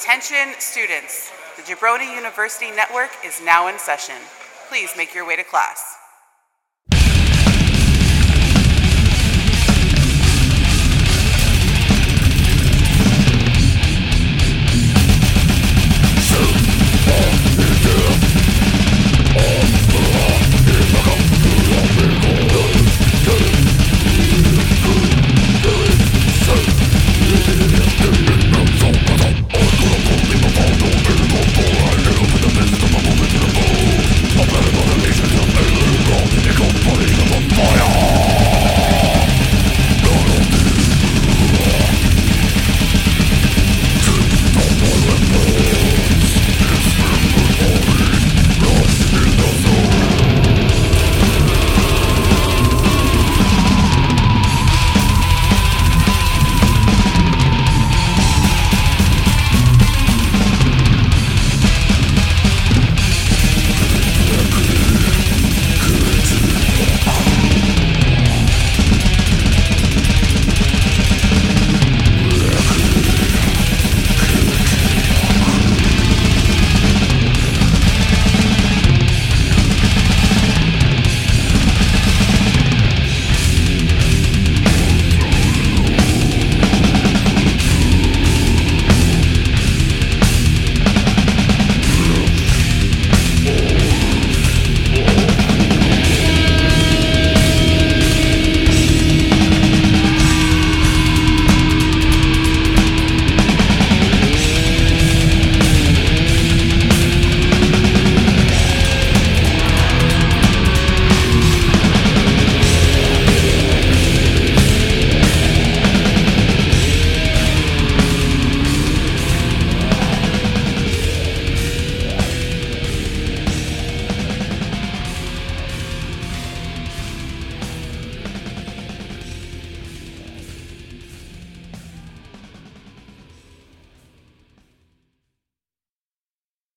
Attention students, the Jabroni University Network is now in session. Please make your way to class.